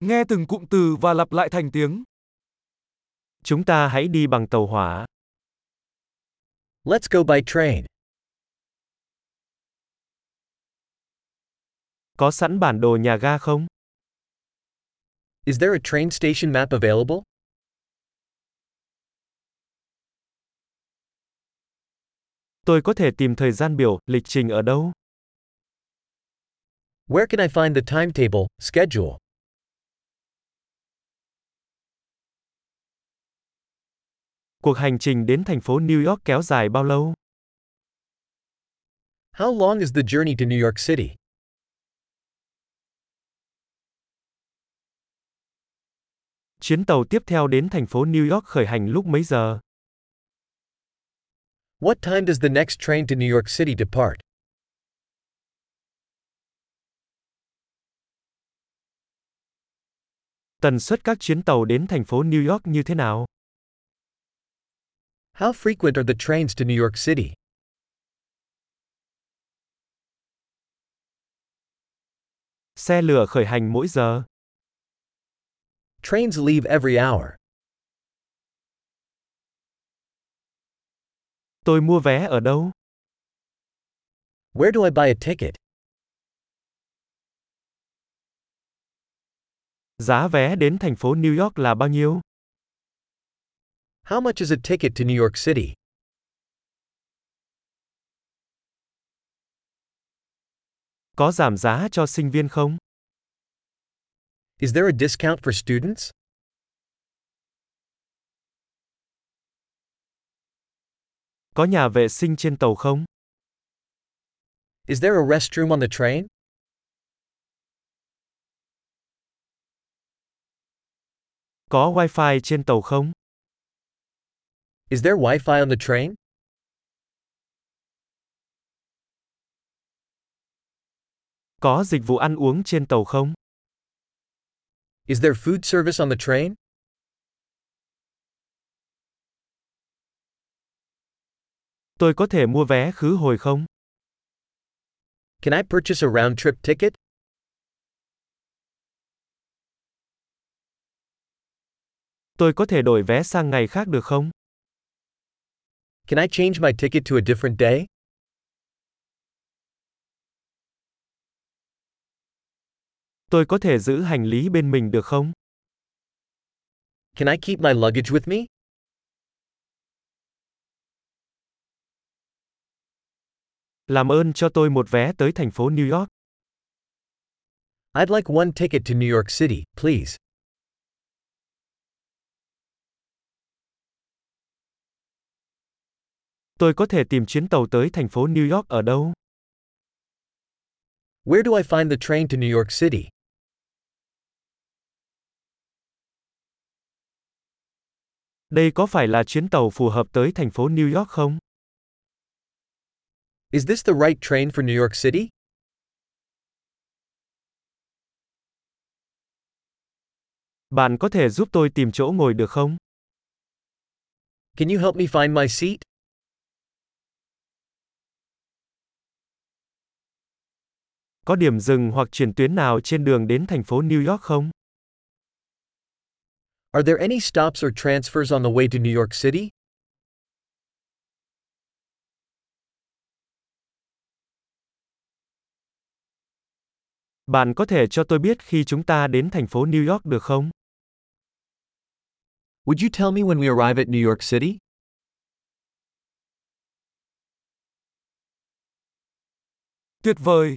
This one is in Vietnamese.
Nghe từng cụm từ và lặp lại thành tiếng. Chúng ta hãy đi bằng tàu hỏa. Let's go by train. Có sẵn bản đồ nhà ga không? Is there a train station map available? Tôi có thể tìm thời gian biểu, lịch trình ở đâu? Where can I find the timetable, schedule? Cuộc hành trình đến thành phố New York kéo dài bao lâu? How long is the journey to New York City? Chuyến tàu tiếp theo đến thành phố New York khởi hành lúc mấy giờ? What time does the next train to New York City depart? Tần suất các chuyến tàu đến thành phố New York như thế nào? How frequent are the trains to New York City? Xe lửa khởi hành mỗi giờ. Trains leave every hour. Tôi mua vé ở đâu? Where do I buy a ticket? Giá vé đến thành phố New York là bao nhiêu? How much is a ticket to New York City? Có giảm giá cho sinh viên không? Is there a discount for students? Có nhà vệ sinh trên tàu không? Is there a restroom on the train? Có wifi trên tàu không? Is there Wi-Fi on the train? Có dịch vụ ăn uống trên tàu không? Is there food service on the train? Tôi có thể mua vé khứ hồi không? Can I purchase a round trip ticket? Tôi có thể đổi vé sang ngày khác được không? Can I change my ticket to a different day? Tôi có thể giữ hành lý bên mình được không? Can I keep my luggage with me? Làm ơn cho tôi một vé tới thành phố New York. I'd like one ticket to New York City, please. Tôi có thể tìm chuyến tàu tới thành phố New York ở đâu? Where do I find the train to New York City? Đây có phải là chuyến tàu phù hợp tới thành phố New York không? Is this the right train for New York City? Bạn có thể giúp tôi tìm chỗ ngồi được không? Can you help me find my seat? Có điểm dừng hoặc chuyển tuyến nào trên đường đến thành phố New York không? Are there any stops or transfers on the way to New York City? Bạn có thể cho tôi biết khi chúng ta đến thành phố New York được không? Would you tell me when we arrive at New York City? Tuyệt vời!